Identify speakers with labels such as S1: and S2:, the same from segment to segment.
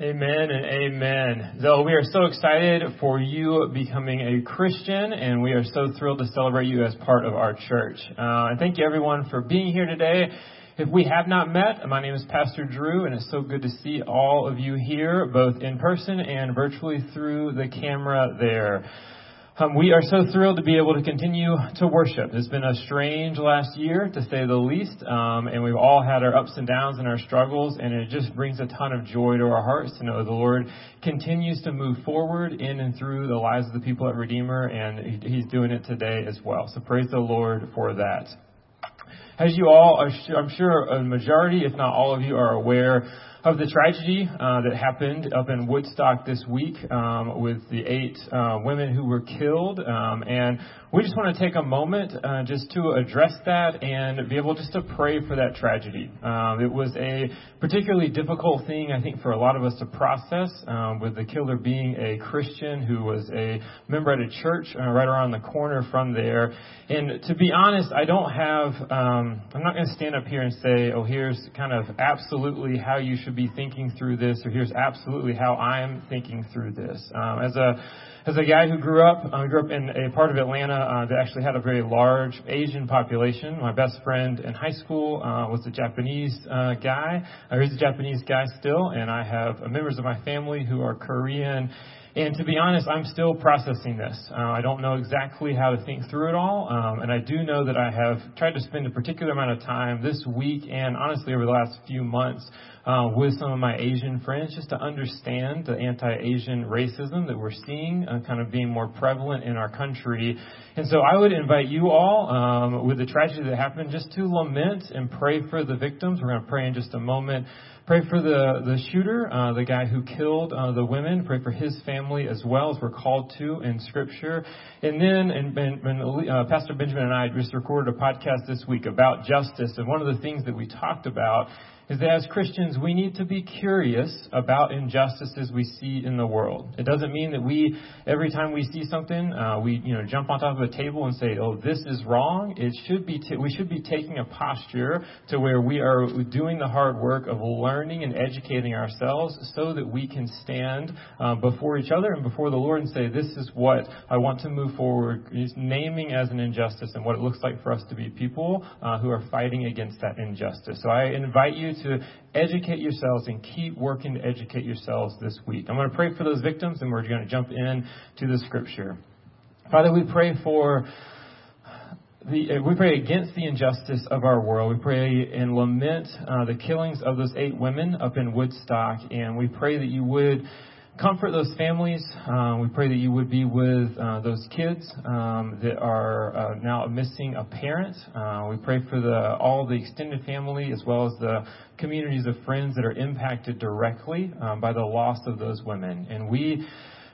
S1: Amen and amen. So we are so excited for you becoming a Christian, and we are so thrilled to celebrate you as part of our church. Uh, and thank you everyone for being here today. If we have not met, my name is Pastor Drew, and it's so good to see all of you here, both in person and virtually through the camera there. Um, we are so thrilled to be able to continue to worship. It's been a strange last year, to say the least, um, and we've all had our ups and downs and our struggles, and it just brings a ton of joy to our hearts to know the Lord continues to move forward in and through the lives of the people at Redeemer, and He's doing it today as well. So praise the Lord for that. As you all, are, I'm sure a majority, if not all of you, are aware of the tragedy uh, that happened up in Woodstock this week um, with the eight uh, women who were killed. Um, and we just want to take a moment uh, just to address that and be able just to pray for that tragedy. Um, it was a particularly difficult thing, I think, for a lot of us to process, um, with the killer being a Christian who was a member at a church uh, right around the corner from there. And to be honest, I don't have, um, I'm not going to stand up here and say, oh, here's kind of absolutely how you should be thinking through this, or here's absolutely how I'm thinking through this. Um, as a as a guy who grew up, I uh, grew up in a part of Atlanta uh, that actually had a very large Asian population. My best friend in high school uh, was a Japanese uh, guy. Uh, he's a Japanese guy still, and I have uh, members of my family who are Korean. And to be honest, I'm still processing this. Uh, I don't know exactly how to think through it all, um, and I do know that I have tried to spend a particular amount of time this week and honestly over the last few months uh, with some of my Asian friends just to understand the anti-Asian racism that we're seeing uh, kind of being more prevalent in our country. And so I would invite you all, um, with the tragedy that happened, just to lament and pray for the victims. We're going to pray in just a moment. Pray for the, the shooter, uh, the guy who killed uh, the women. Pray for his family as well, as we're called to in Scripture. And then, and, and uh, Pastor Benjamin and I just recorded a podcast this week about justice. And one of the things that we talked about is that as Christians, we need to be curious about injustices we see in the world. It doesn't mean that we, every time we see something, uh, we, you know, jump on top of a table and say, oh, this is wrong. It should be, t- we should be taking a posture to where we are doing the hard work of learning and educating ourselves so that we can stand uh, before each other and before the Lord and say, this is what I want to move forward, naming as an injustice and what it looks like for us to be people uh, who are fighting against that injustice. So I invite you to educate yourselves and keep working to educate yourselves this week. I'm going to pray for those victims and we're going to jump in to the scripture. Father, we pray for the, uh, we pray against the injustice of our world. We pray and lament uh, the killings of those eight women up in Woodstock, and we pray that you would comfort those families. Uh, we pray that you would be with uh, those kids um, that are uh, now missing a parent. Uh, we pray for the, all the extended family as well as the communities of friends that are impacted directly um, by the loss of those women. And we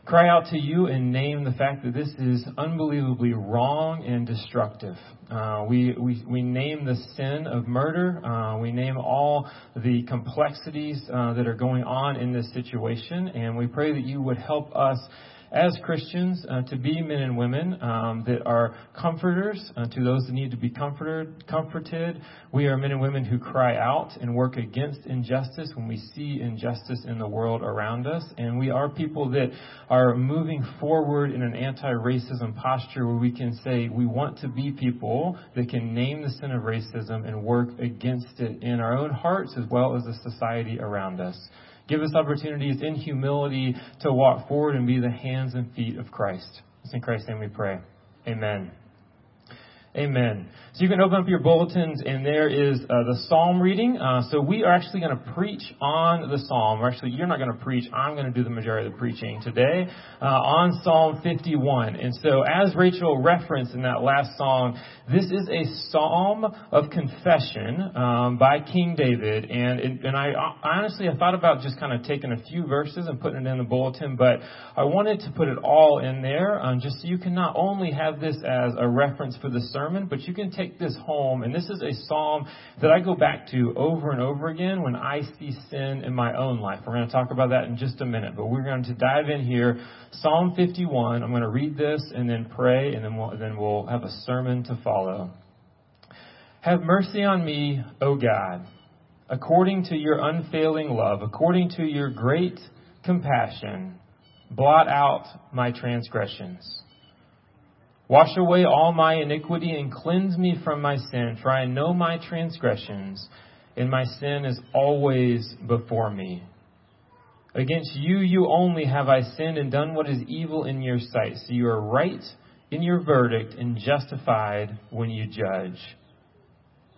S1: cry out to you and name the fact that this is unbelievably wrong and destructive. Uh, we, we, we name the sin of murder. Uh, we name all the complexities uh, that are going on in this situation. And we pray that you would help us as Christians uh, to be men and women um, that are comforters uh, to those that need to be comforted. Comforted. We are men and women who cry out and work against injustice when we see injustice in the world around us, and we are people that are moving forward in an anti-racism posture where we can say we want to be people that can name the sin of racism and work against it in our own hearts as well as the society around us. Give us opportunities in humility to walk forward and be the hands and feet of Christ. It's in Christ's name we pray. Amen. Amen. So you can open up your bulletins, and there is uh, the psalm reading. Uh, so we are actually going to preach on the psalm. Actually, you're not going to preach. I'm going to do the majority of the preaching today uh, on Psalm 51. And so, as Rachel referenced in that last song, this is a psalm of confession um, by King David. And and I, I honestly I thought about just kind of taking a few verses and putting it in the bulletin, but I wanted to put it all in there, um, just so you can not only have this as a reference for the sermon, but you can take take this home, and this is a psalm that I go back to over and over again when I see sin in my own life. We're going to talk about that in just a minute, but we're going to dive in here. Psalm 51. I'm going to read this and then pray, and then we'll, then we'll have a sermon to follow. Have mercy on me, O God according to your unfailing love, according to your great compassion, blot out my transgressions. Wash away all my iniquity and cleanse me from my sin, for I know my transgressions, and my sin is always before me. Against you, you only have I sinned and done what is evil in your sight. So you are right in your verdict and justified when you judge.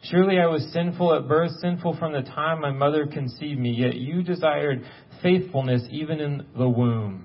S1: Surely I was sinful at birth, sinful from the time my mother conceived me, yet you desired faithfulness even in the womb.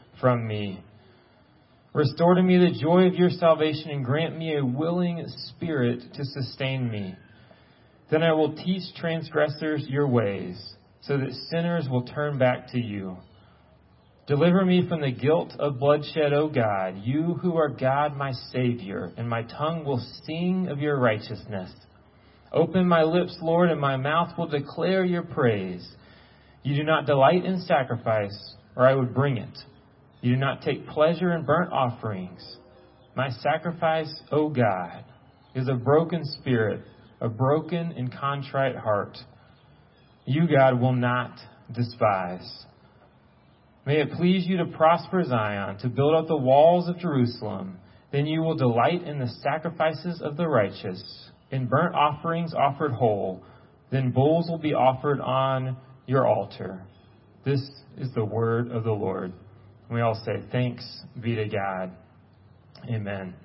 S1: from me. Restore to me the joy of your salvation and grant me a willing spirit to sustain me. Then I will teach transgressors your ways, so that sinners will turn back to you. Deliver me from the guilt of bloodshed, O God, you who are God my Savior, and my tongue will sing of your righteousness. Open my lips, Lord, and my mouth will declare your praise. You do not delight in sacrifice, or I would bring it. You do not take pleasure in burnt offerings. My sacrifice, O God, is a broken spirit, a broken and contrite heart. You, God, will not despise. May it please you to prosper Zion, to build up the walls of Jerusalem. Then you will delight in the sacrifices of the righteous, in burnt offerings offered whole. Then bulls will be offered on your altar. This is the word of the Lord. We all say, Thanks be to God. Amen.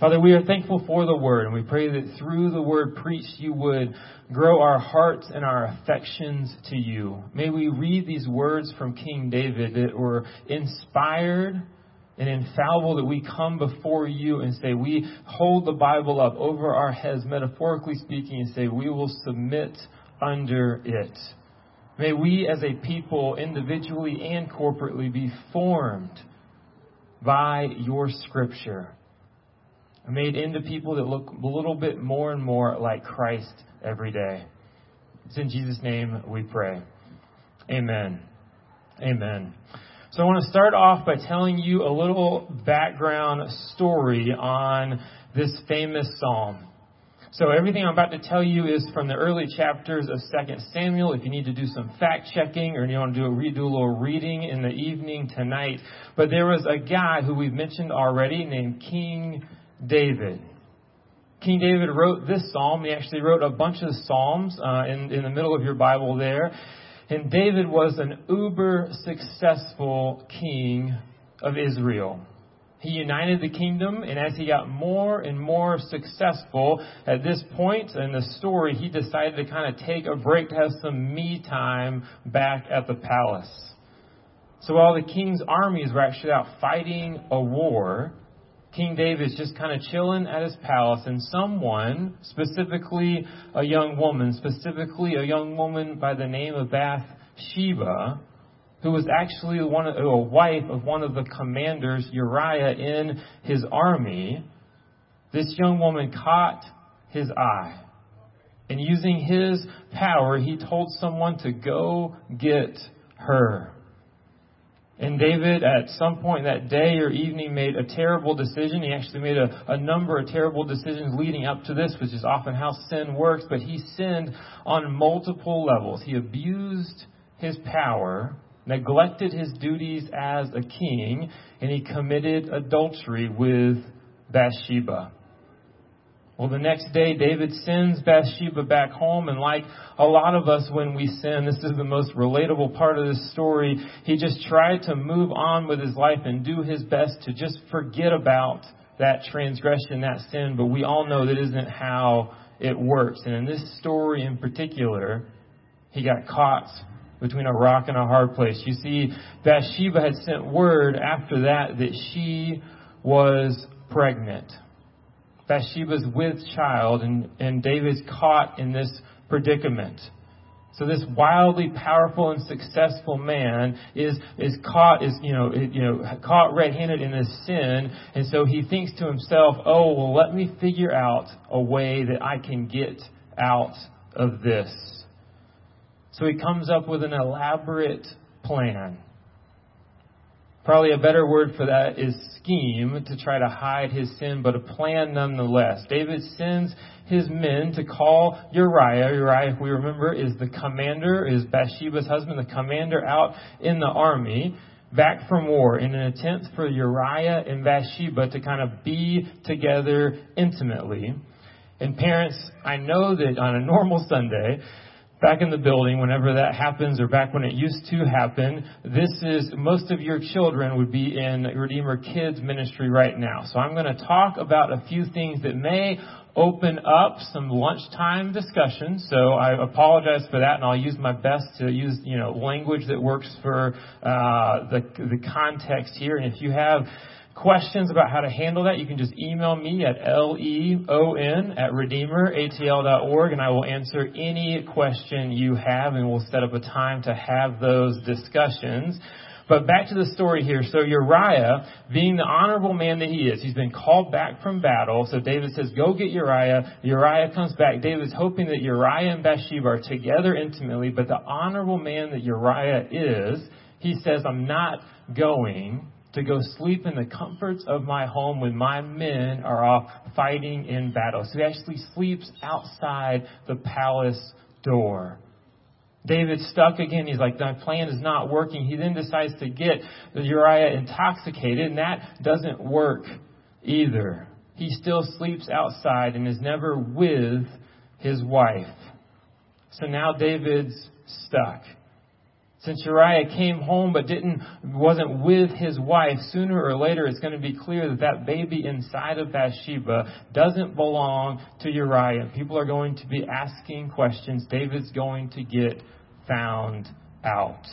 S1: Father, we are thankful for the word, and we pray that through the word preached, you would grow our hearts and our affections to you. May we read these words from King David that were inspired and infallible that we come before you and say, we hold the Bible up over our heads, metaphorically speaking, and say, we will submit under it. May we as a people, individually and corporately, be formed by your scripture. Made into people that look a little bit more and more like Christ every day. It's in Jesus' name we pray. Amen. Amen. So I want to start off by telling you a little background story on this famous psalm. So everything I'm about to tell you is from the early chapters of 2 Samuel. If you need to do some fact checking or you want to do a, a little reading in the evening tonight. But there was a guy who we've mentioned already named King David. King David wrote this psalm. He actually wrote a bunch of psalms uh, in, in the middle of your Bible there. And David was an uber successful king of Israel. He united the kingdom, and as he got more and more successful, at this point in the story, he decided to kind of take a break to have some me time back at the palace. So while the king's armies were actually out fighting a war, King David's just kind of chilling at his palace, and someone, specifically a young woman, specifically a young woman by the name of Bathsheba, who was actually one of, a wife of one of the commanders, Uriah, in his army, this young woman caught his eye. And using his power, he told someone to go get her. And David, at some point that day or evening, made a terrible decision. He actually made a, a, number of terrible decisions leading up to this, which is often how sin works. But he sinned on multiple levels. He abused his power, neglected his duties as a king, and he committed adultery with Bathsheba. Well, the next day, David sends Bathsheba back home, and like a lot of us when we sin, this is the most relatable part of this story. He just tried to move on with his life and do his best to just forget about that transgression, that sin, but we all know that isn't how it works. And in this story in particular, he got caught between a rock and a hard place. You see, Bathsheba had sent word after that that she was pregnant. Bathsheba's with child, and, and David's caught in this predicament. So this wildly powerful and successful man is is caught is you know you know caught red-handed in this sin, and so he thinks to himself, "Oh, well, let me figure out a way that I can get out of this." So he comes up with an elaborate plan. Probably a better word for that is scheme to try to hide his sin, but a plan nonetheless. David sends his men to call Uriah. Uriah, if we remember, is the commander, is Bathsheba's husband, the commander out in the army back from war in an attempt for Uriah and Bathsheba to kind of be together intimately. And parents, I know that on a normal Sunday, back in the building whenever that happens or back when it used to happen. This is, most of your children would be in Redeemer Kids ministry right now. So I'm going to talk about a few things that may open up some lunchtime discussion. So I apologize for that and I'll use my best to use, you know, language that works for, uh, the, the context here. And if you have questions about how to handle that, you can just email me at leon at redeemeratl.org and I will answer any question you have and we'll set up a time to have those discussions. But back to the story here. So Uriah, being the honorable man that he is, he's been called back from battle. So David says, go get Uriah. Uriah comes back. David's hoping that Uriah and Bathsheba are together intimately, but the honorable man that Uriah is, he says, I'm not going to go sleep in the comforts of my home when my men are off fighting in battle. So he actually sleeps outside the palace door. David's stuck again. He's like, my plan is not working. He then decides to get Uriah intoxicated, and that doesn't work either. He still sleeps outside and is never with his wife. So now David's stuck. Since Uriah came home but didn't, wasn't with his wife, sooner or later it's going to be clear that that baby inside of Bathsheba doesn't belong to Uriah. People are going to be asking questions. David's going to get found out.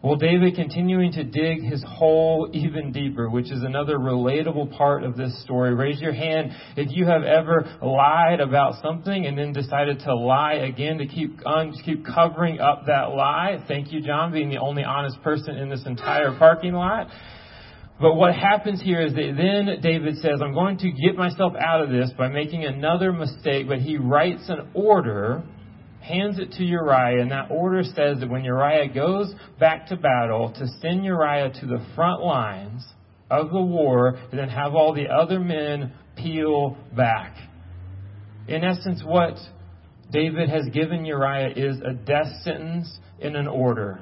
S1: Well, David continuing to dig his hole even deeper, which is another relatable part of this story. Raise your hand if you have ever lied about something and then decided to lie again to keep to keep covering up that lie. Thank you, John, being the only honest person in this entire parking lot. But what happens here is that then David says, I'm going to get myself out of this by making another mistake, but he writes an order hands it to Uriah, and that order says that when Uriah goes back to battle, to send Uriah to the front lines of the war, and then have all the other men peel back. In essence, what David has given Uriah is a death sentence in an order.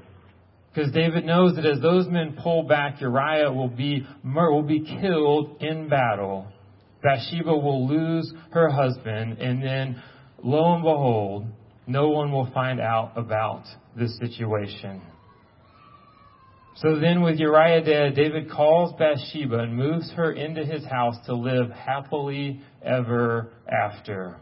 S1: Because David knows that as those men pull back, Uriah will be, will be killed in battle. Bathsheba will lose her husband, and then, lo and behold, no one will find out about this situation. So then, with Uriah dead, David calls Bathsheba and moves her into his house to live happily ever after.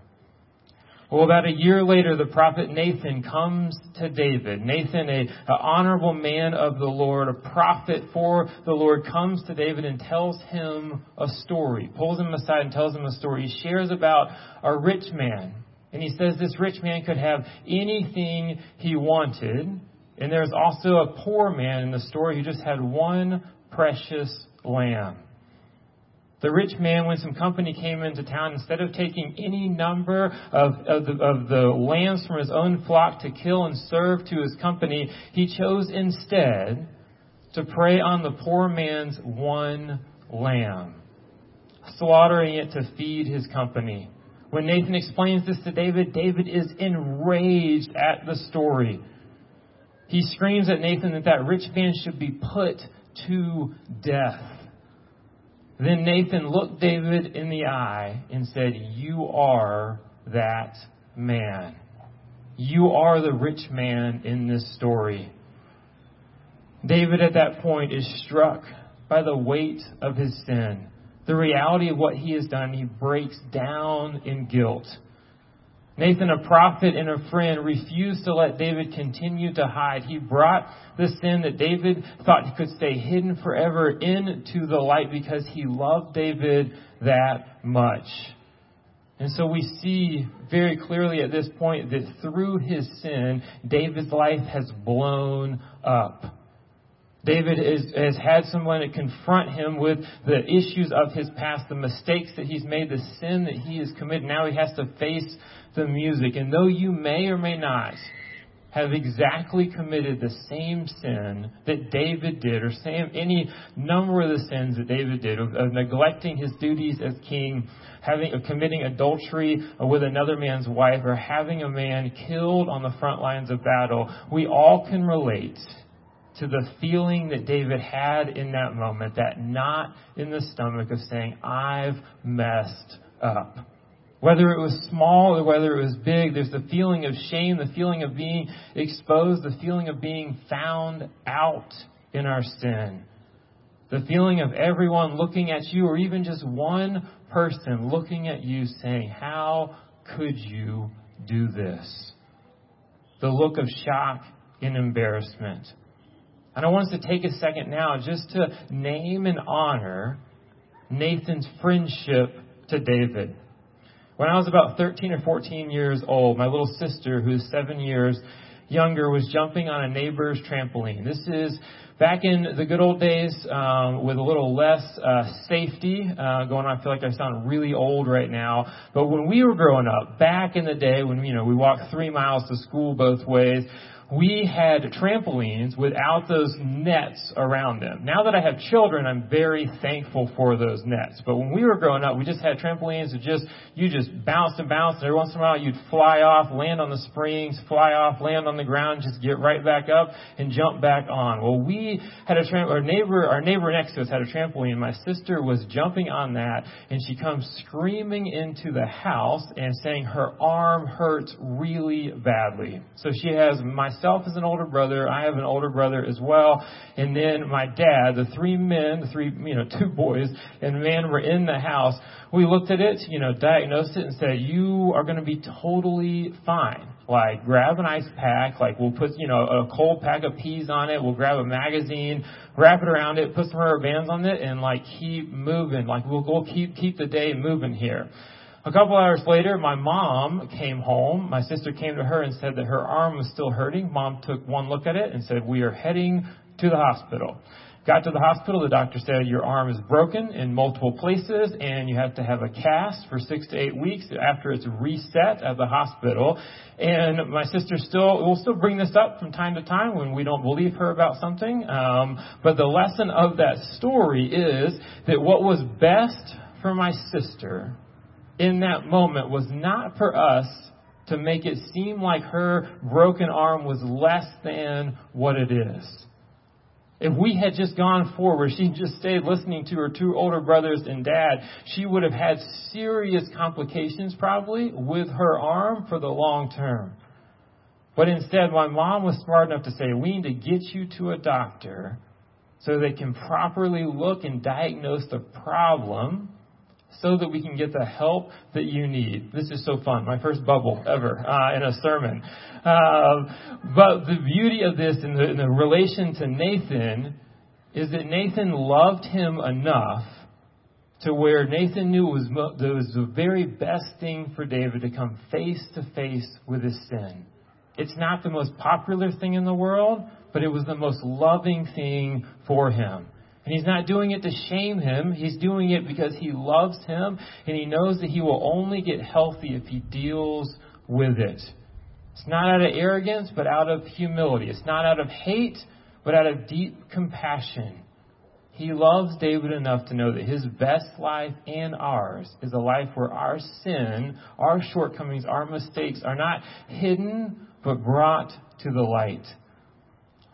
S1: Well, about a year later, the prophet Nathan comes to David. Nathan, a, a, honorable man of the Lord, a prophet for the Lord, comes to David and tells him a story. Pulls him aside and tells him a story. He shares about a rich man and he says this rich man could have anything he wanted. And there's also a poor man in the story who just had one precious lamb. The rich man, when some company came into town, instead of taking any number of, of, the, of the lambs from his own flock to kill and serve to his company, he chose instead to prey on the poor man's one lamb, slaughtering it to feed his company. When Nathan explains this to David, David is enraged at the story. He screams at Nathan that that rich man should be put to death. Then Nathan looked David in the eye and said, You are that man. You are the rich man in this story. David at that point is struck by the weight of his sin the reality of what he has done, he breaks down in guilt. Nathan, a prophet and a friend, refused to let David continue to hide. He brought the sin that David thought he could stay hidden forever into the light because he loved David that much. And so we see very clearly at this point that through his sin, David's life has blown up. David is, has had someone to confront him with the issues of his past, the mistakes that he's made, the sin that he has committed. Now he has to face the music. And though you may or may not have exactly committed the same sin that David did, or same, any number of the sins that David did, of, of neglecting his duties as king, having, of committing adultery with another man's wife, or having a man killed on the front lines of battle, we all can relate to the feeling that David had in that moment, that knot in the stomach of saying, I've messed up. Whether it was small or whether it was big, there's the feeling of shame, the feeling of being exposed, the feeling of being found out in our sin. The feeling of everyone looking at you, or even just one person looking at you saying, How could you do this? The look of shock and embarrassment. And I want us to take a second now just to name and honor Nathan's friendship to David. When I was about 13 or 14 years old, my little sister, who's seven years younger, was jumping on a neighbor's trampoline. This is back in the good old days um, with a little less uh, safety uh, going on. I feel like I sound really old right now. But when we were growing up, back in the day when you know we walked three miles to school both ways, we had trampolines without those nets around them. Now that I have children, I'm very thankful for those nets. But when we were growing up, we just had trampolines that just, you just bounced and bounced, and every once in a while you'd fly off, land on the springs, fly off, land on the ground, just get right back up and jump back on. Well, we had a tram, our neighbor, our neighbor next to us had a trampoline. My sister was jumping on that, and she comes screaming into the house and saying her arm hurts really badly. So she has my myself as an older brother. I have an older brother as well. And then my dad, the three men, the three, you know, two boys and man were in the house. We looked at it, you know, diagnosed it and said, you are going to be totally fine. Like, grab an ice pack, like we'll put, you know, a cold pack of peas on it, we'll grab a magazine, wrap it around it, put some rubber bands on it, and like keep moving. Like we'll, we'll keep, keep the day moving here. A couple hours later, my mom came home. My sister came to her and said that her arm was still hurting. Mom took one look at it and said, we are heading to the hospital. Got to the hospital, the doctor said your arm is broken in multiple places and you have to have a cast for six to eight weeks after it's reset at the hospital. And my sister still, will still bring this up from time to time when we don't believe her about something. Um, but the lesson of that story is that what was best for my sister in that moment was not for us to make it seem like her broken arm was less than what it is. If we had just gone forward, she just stayed listening to her two older brothers and dad, she would have had serious complications probably with her arm for the long term. But instead, my mom was smart enough to say, we need to get you to a doctor so they can properly look and diagnose the problem so that we can get the help that you need. This is so fun. My first bubble ever uh, in a sermon. Uh, but the beauty of this in the, in the relation to Nathan is that Nathan loved him enough to where Nathan knew it was, it was the very best thing for David to come face to face with his sin. It's not the most popular thing in the world, but it was the most loving thing for him. And he's not doing it to shame him. He's doing it because he loves him and he knows that he will only get healthy if he deals with it. It's not out of arrogance, but out of humility. It's not out of hate, but out of deep compassion. He loves David enough to know that his best life and ours is a life where our sin, our shortcomings, our mistakes are not hidden, but brought to the light.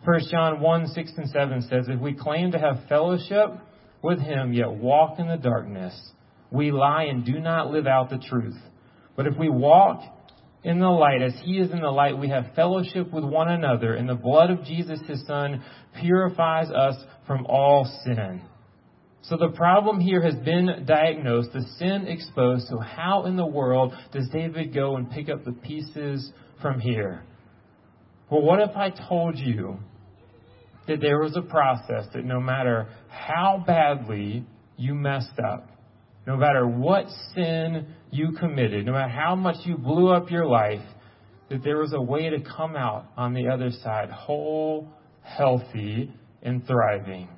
S1: 1 John 1, 6 and 7 says, If we claim to have fellowship with him, yet walk in the darkness, we lie and do not live out the truth. But if we walk in the light as he is in the light, we have fellowship with one another, and the blood of Jesus, his son, purifies us from all sin. So the problem here has been diagnosed, the sin exposed. So how in the world does David go and pick up the pieces from here? Well, what if I told you that there was a process that no matter how badly you messed up, no matter what sin you committed, no matter how much you blew up your life, that there was a way to come out on the other side whole, healthy, and thriving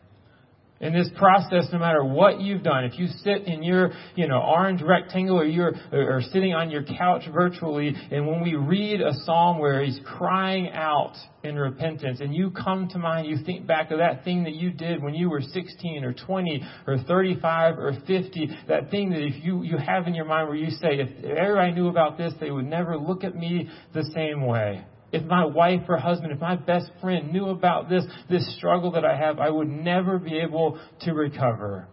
S1: in this process, no matter what you've done, if you sit in your, you know, orange rectangle or you're, or, or sitting on your couch virtually, and when we read a psalm where he's crying out in repentance, and you come to mind, you think back of that thing that you did when you were 16 or 20 or 35 or 50, that thing that if you, you have in your mind where you say, if ever I knew about this, they would never look at me the same way if my wife or husband, if my best friend knew about this, this struggle that I have, I would never be able to recover.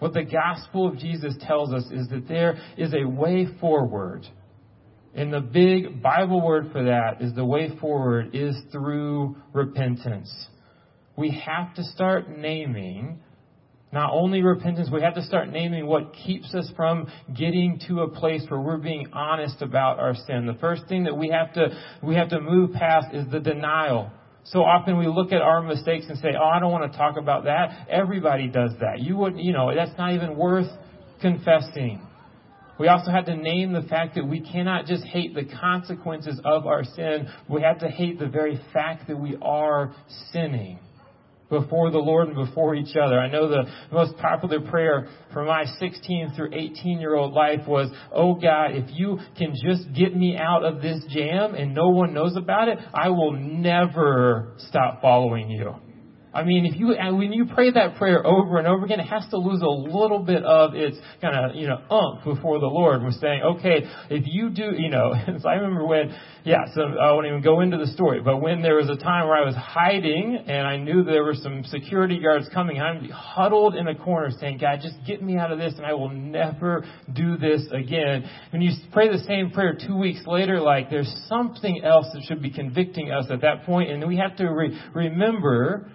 S1: What the gospel of Jesus tells us is that there is a way forward. And the big Bible word for that is the way forward is through repentance. We have to start naming not only repentance, we have to start naming what keeps us from getting to a place where we're being honest about our sin. The first thing that we have to, we have to move past is the denial. So often we look at our mistakes and say, oh, I don't want to talk about that. Everybody does that. You wouldn't, you know, that's not even worth confessing. We also have to name the fact that we cannot just hate the consequences of our sin. We have to hate the very fact that we are sinning before the Lord and before each other. I know the most popular prayer for my 16 through 18 year old life was, Oh God, if you can just get me out of this jam and no one knows about it, I will never stop following you. I mean, if you when you pray that prayer over and over again, it has to lose a little bit of its kind of you know umph before the Lord. We're saying, okay, if you do, you know. so I remember when, yeah. So I won't even go into the story, but when there was a time where I was hiding and I knew there were some security guards coming, I'm huddled in a corner saying, God, just get me out of this, and I will never do this again. When you pray the same prayer two weeks later, like there's something else that should be convicting us at that point, and we have to re- remember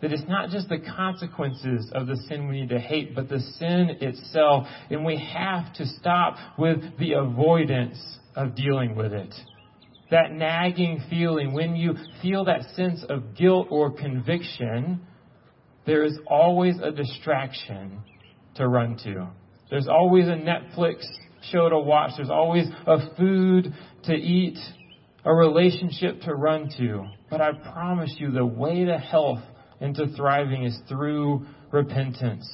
S1: that it's not just the consequences of the sin we need to hate, but the sin itself. And we have to stop with the avoidance of dealing with it. That nagging feeling, when you feel that sense of guilt or conviction, there is always a distraction to run to. There's always a Netflix show to watch. There's always a food to eat, a relationship to run to. But I promise you, the way to health into thriving is through repentance.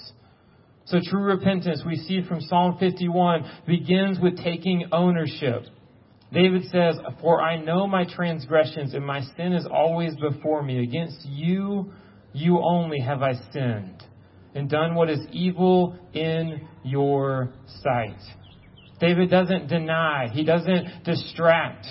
S1: So true repentance, we see from Psalm 51, begins with taking ownership. David says, For I know my transgressions, and my sin is always before me. Against you, you only have I sinned, and done what is evil in your sight. David doesn't deny, he doesn't distract.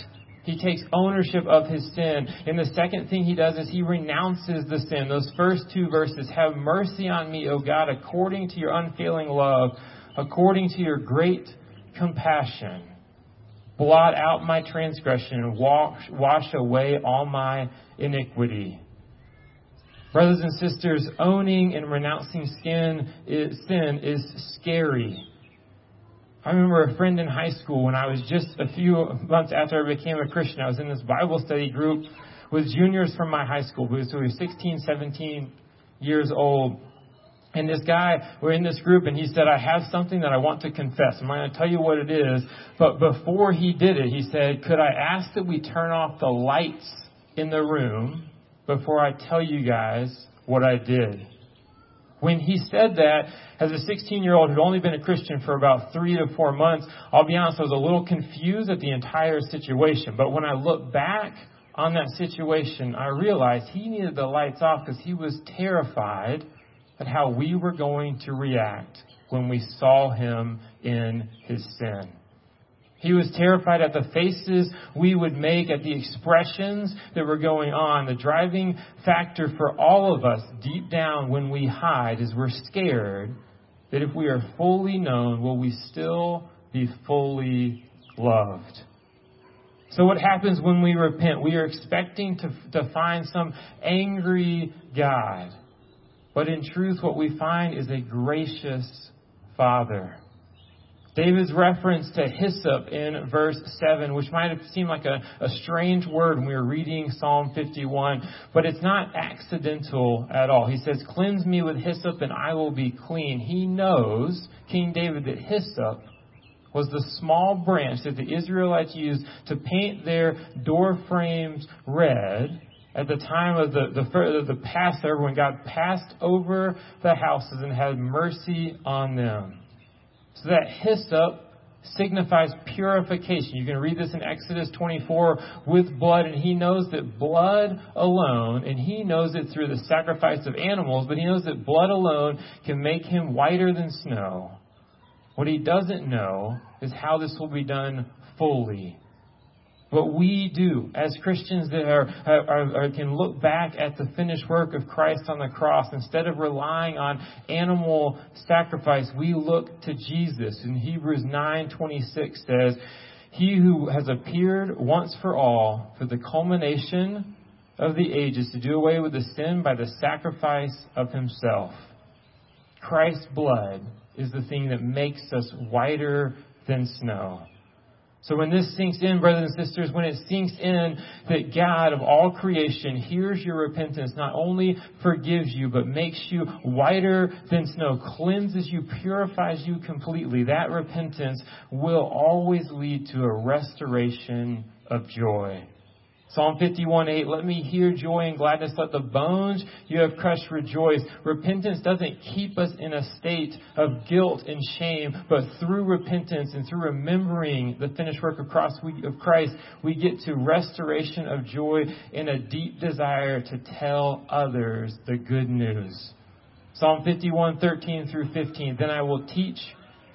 S1: He takes ownership of his sin. And the second thing he does is he renounces the sin. Those first two verses Have mercy on me, O God, according to your unfailing love, according to your great compassion. Blot out my transgression and wash, wash away all my iniquity. Brothers and sisters, owning and renouncing sin is, sin is scary. I remember a friend in high school when I was just a few months after I became a Christian. I was in this Bible study group with juniors from my high school. So we were 16, 17 years old. And this guy, we're in this group, and he said, I have something that I want to confess. I'm going to tell you what it is. But before he did it, he said, Could I ask that we turn off the lights in the room before I tell you guys what I did? When he said that, as a 16 year old who'd only been a Christian for about three to four months, I'll be honest, I was a little confused at the entire situation. But when I look back on that situation, I realized he needed the lights off because he was terrified at how we were going to react when we saw him in his sin. He was terrified at the faces we would make, at the expressions that were going on. The driving factor for all of us deep down when we hide is we're scared that if we are fully known, will we still be fully loved? So what happens when we repent? We are expecting to, to find some angry God. But in truth, what we find is a gracious Father David's reference to hyssop in verse 7, which might have seemed like a, a strange word when we were reading Psalm 51, but it's not accidental at all. He says, Cleanse me with hyssop and I will be clean. He knows, King David, that hyssop was the small branch that the Israelites used to paint their door frames red at the time of the, the, the Passover when God passed over the houses and had mercy on them. So that hyssop signifies purification. You can read this in Exodus 24 with blood, and he knows that blood alone, and he knows it through the sacrifice of animals, but he knows that blood alone can make him whiter than snow. What he doesn't know is how this will be done fully. What we do as Christians that are, are, are, can look back at the finished work of Christ on the cross, instead of relying on animal sacrifice, we look to Jesus. In Hebrews 9:26 says, "He who has appeared once for all for the culmination of the ages to do away with the sin by the sacrifice of himself." Christ's blood is the thing that makes us whiter than snow. So when this sinks in, brothers and sisters, when it sinks in that God of all creation hears your repentance, not only forgives you, but makes you whiter than snow, cleanses you, purifies you completely, that repentance will always lead to a restoration of joy. Psalm 51 8, let me hear joy and gladness. Let the bones you have crushed rejoice. Repentance doesn't keep us in a state of guilt and shame, but through repentance and through remembering the finished work of Christ, we get to restoration of joy and a deep desire to tell others the good news. Psalm 51 13 through 15, then I will teach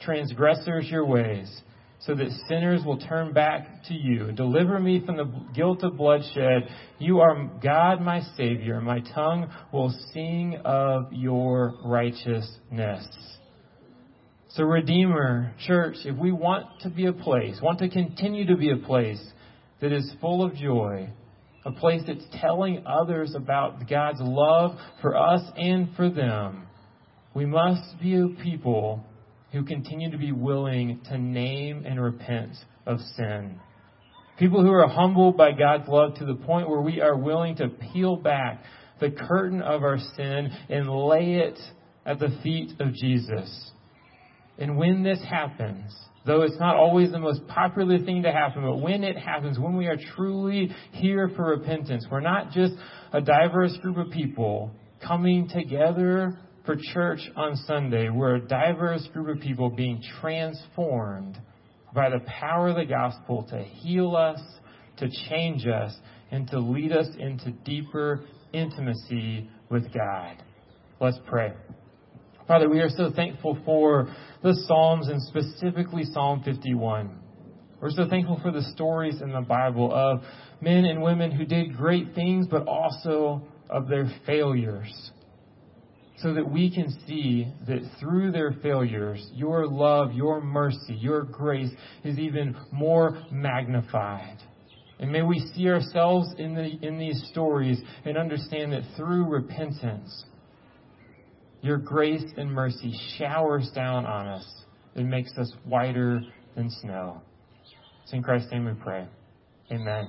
S1: transgressors your ways so that sinners will turn back to you. Deliver me from the guilt of bloodshed. You are God, my Savior. My tongue will sing of your righteousness. So, Redeemer Church, if we want to be a place, want to continue to be a place that is full of joy, a place that's telling others about God's love for us and for them, we must be a people who continue to be willing to name and repent of sin. People who are humbled by God's love to the point where we are willing to peel back the curtain of our sin and lay it at the feet of Jesus. And when this happens, though it's not always the most popular thing to happen, but when it happens, when we are truly here for repentance, we're not just a diverse group of people coming together for church on Sunday. We're a diverse group of people being transformed by the power of the gospel to heal us, to change us, and to lead us into deeper intimacy with God. Let's pray. Father, we are so thankful for the Psalms and specifically Psalm 51. We're so thankful for the stories in the Bible of men and women who did great things, but also of their failures so that we can see that through their failures, your love, your mercy, your grace is even more magnified. And may we see ourselves in, the, in these stories and understand that through repentance, your grace and mercy showers down on us and makes us whiter than snow. It's in Christ's name we pray. Amen.